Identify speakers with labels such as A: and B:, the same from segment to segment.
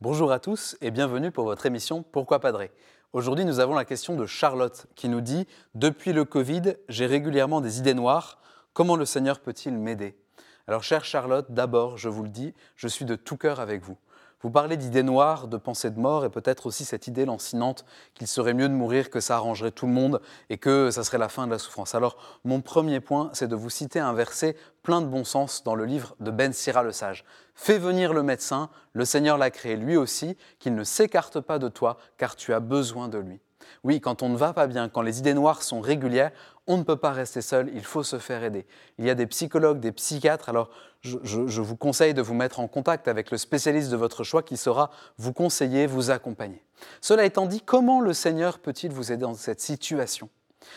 A: Bonjour à tous et bienvenue pour votre émission Pourquoi Padré? Aujourd'hui, nous avons la question de Charlotte qui nous dit Depuis le Covid, j'ai régulièrement des idées noires. Comment le Seigneur peut-il m'aider? Alors, chère Charlotte, d'abord, je vous le dis, je suis de tout cœur avec vous. Vous parlez d'idées noires, de pensées de mort et peut-être aussi cette idée lancinante qu'il serait mieux de mourir, que ça arrangerait tout le monde et que ça serait la fin de la souffrance. Alors, mon premier point, c'est de vous citer un verset plein de bon sens dans le livre de Ben Sira le Sage. Fais venir le médecin, le Seigneur l'a créé lui aussi, qu'il ne s'écarte pas de toi, car tu as besoin de lui. Oui, quand on ne va pas bien, quand les idées noires sont régulières, on ne peut pas rester seul, il faut se faire aider. Il y a des psychologues, des psychiatres, alors je, vous conseille de vous mettre en contact avec le spécialiste de votre choix qui saura vous conseiller, vous accompagner. Cela étant dit, comment le Seigneur peut-il vous aider dans cette situation?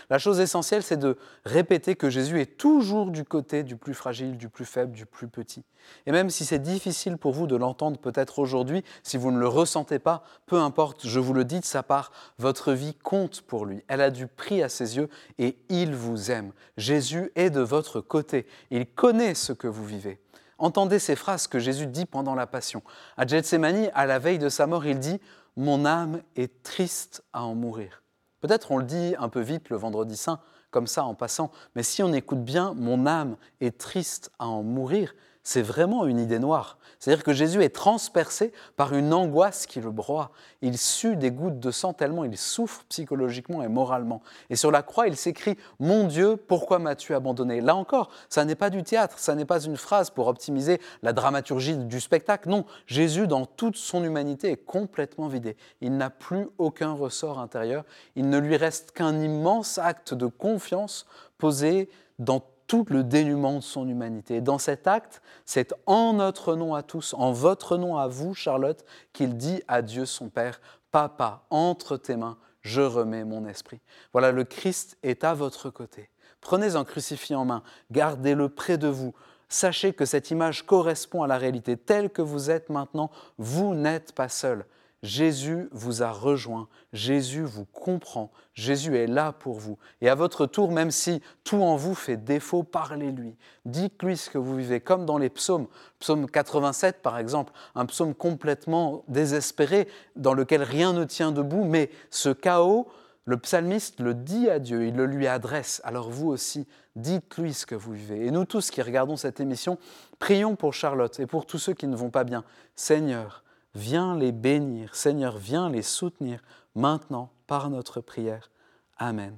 A: La chose essentielle, c'est de répéter que Jésus est toujours du côté du plus fragile, du plus faible, du plus petit. Et même si c'est difficile pour vous de l'entendre peut-être aujourd'hui, si vous ne le ressentez pas, peu importe, je vous le dis de sa part, votre vie compte pour lui. Elle a du prix à ses yeux et il vous aime. Jésus est de votre côté. Il connaît ce que vous vivez. Entendez ces phrases que Jésus dit pendant la Passion. À Gethsemane, à la veille de sa mort, il dit Mon âme est triste à en mourir. Peut-être on le dit un peu vite le vendredi saint, comme ça en passant, mais si on écoute bien, mon âme est triste à en mourir, c'est vraiment une idée noire. C'est-à-dire que Jésus est transpercé par une angoisse qui le broie. Il sue des gouttes de sang tellement il souffre psychologiquement et moralement. Et sur la croix, il s'écrit Mon Dieu, pourquoi m'as-tu abandonné? Là encore, ça n'est pas du théâtre, ça n'est pas une phrase pour optimiser la dramaturgie du spectacle. Non, Jésus, dans toute son humanité, est complètement vidé. Il n'a plus aucun ressort intérieur. Il ne lui reste qu'un immense acte de confiance posé dans tout le dénuement de son humanité. Et dans cet acte, c'est en notre nom à tous, en votre nom à vous, Charlotte, qu'il dit à Dieu son Père, Papa, entre tes mains, je remets mon esprit. Voilà, le Christ est à votre côté. Prenez un crucifix en main, gardez-le près de vous. Sachez que cette image correspond à la réalité telle que vous êtes maintenant. Vous n'êtes pas seul. Jésus vous a rejoint, Jésus vous comprend, Jésus est là pour vous. Et à votre tour, même si tout en vous fait défaut, parlez-lui. Dites-lui ce que vous vivez, comme dans les psaumes. Psaume 87, par exemple, un psaume complètement désespéré, dans lequel rien ne tient debout, mais ce chaos, le psalmiste le dit à Dieu, il le lui adresse. Alors vous aussi, dites-lui ce que vous vivez. Et nous tous qui regardons cette émission, prions pour Charlotte et pour tous ceux qui ne vont pas bien. Seigneur, Viens les bénir. Seigneur, viens les soutenir maintenant par notre prière. Amen.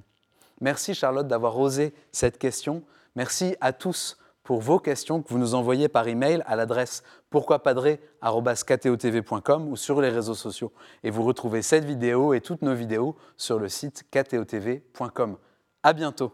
A: Merci Charlotte d'avoir osé cette question. Merci à tous pour vos questions que vous nous envoyez par email à l'adresse pourquoipadré.com ou sur les réseaux sociaux. Et vous retrouvez cette vidéo et toutes nos vidéos sur le site ktotv.com. À bientôt.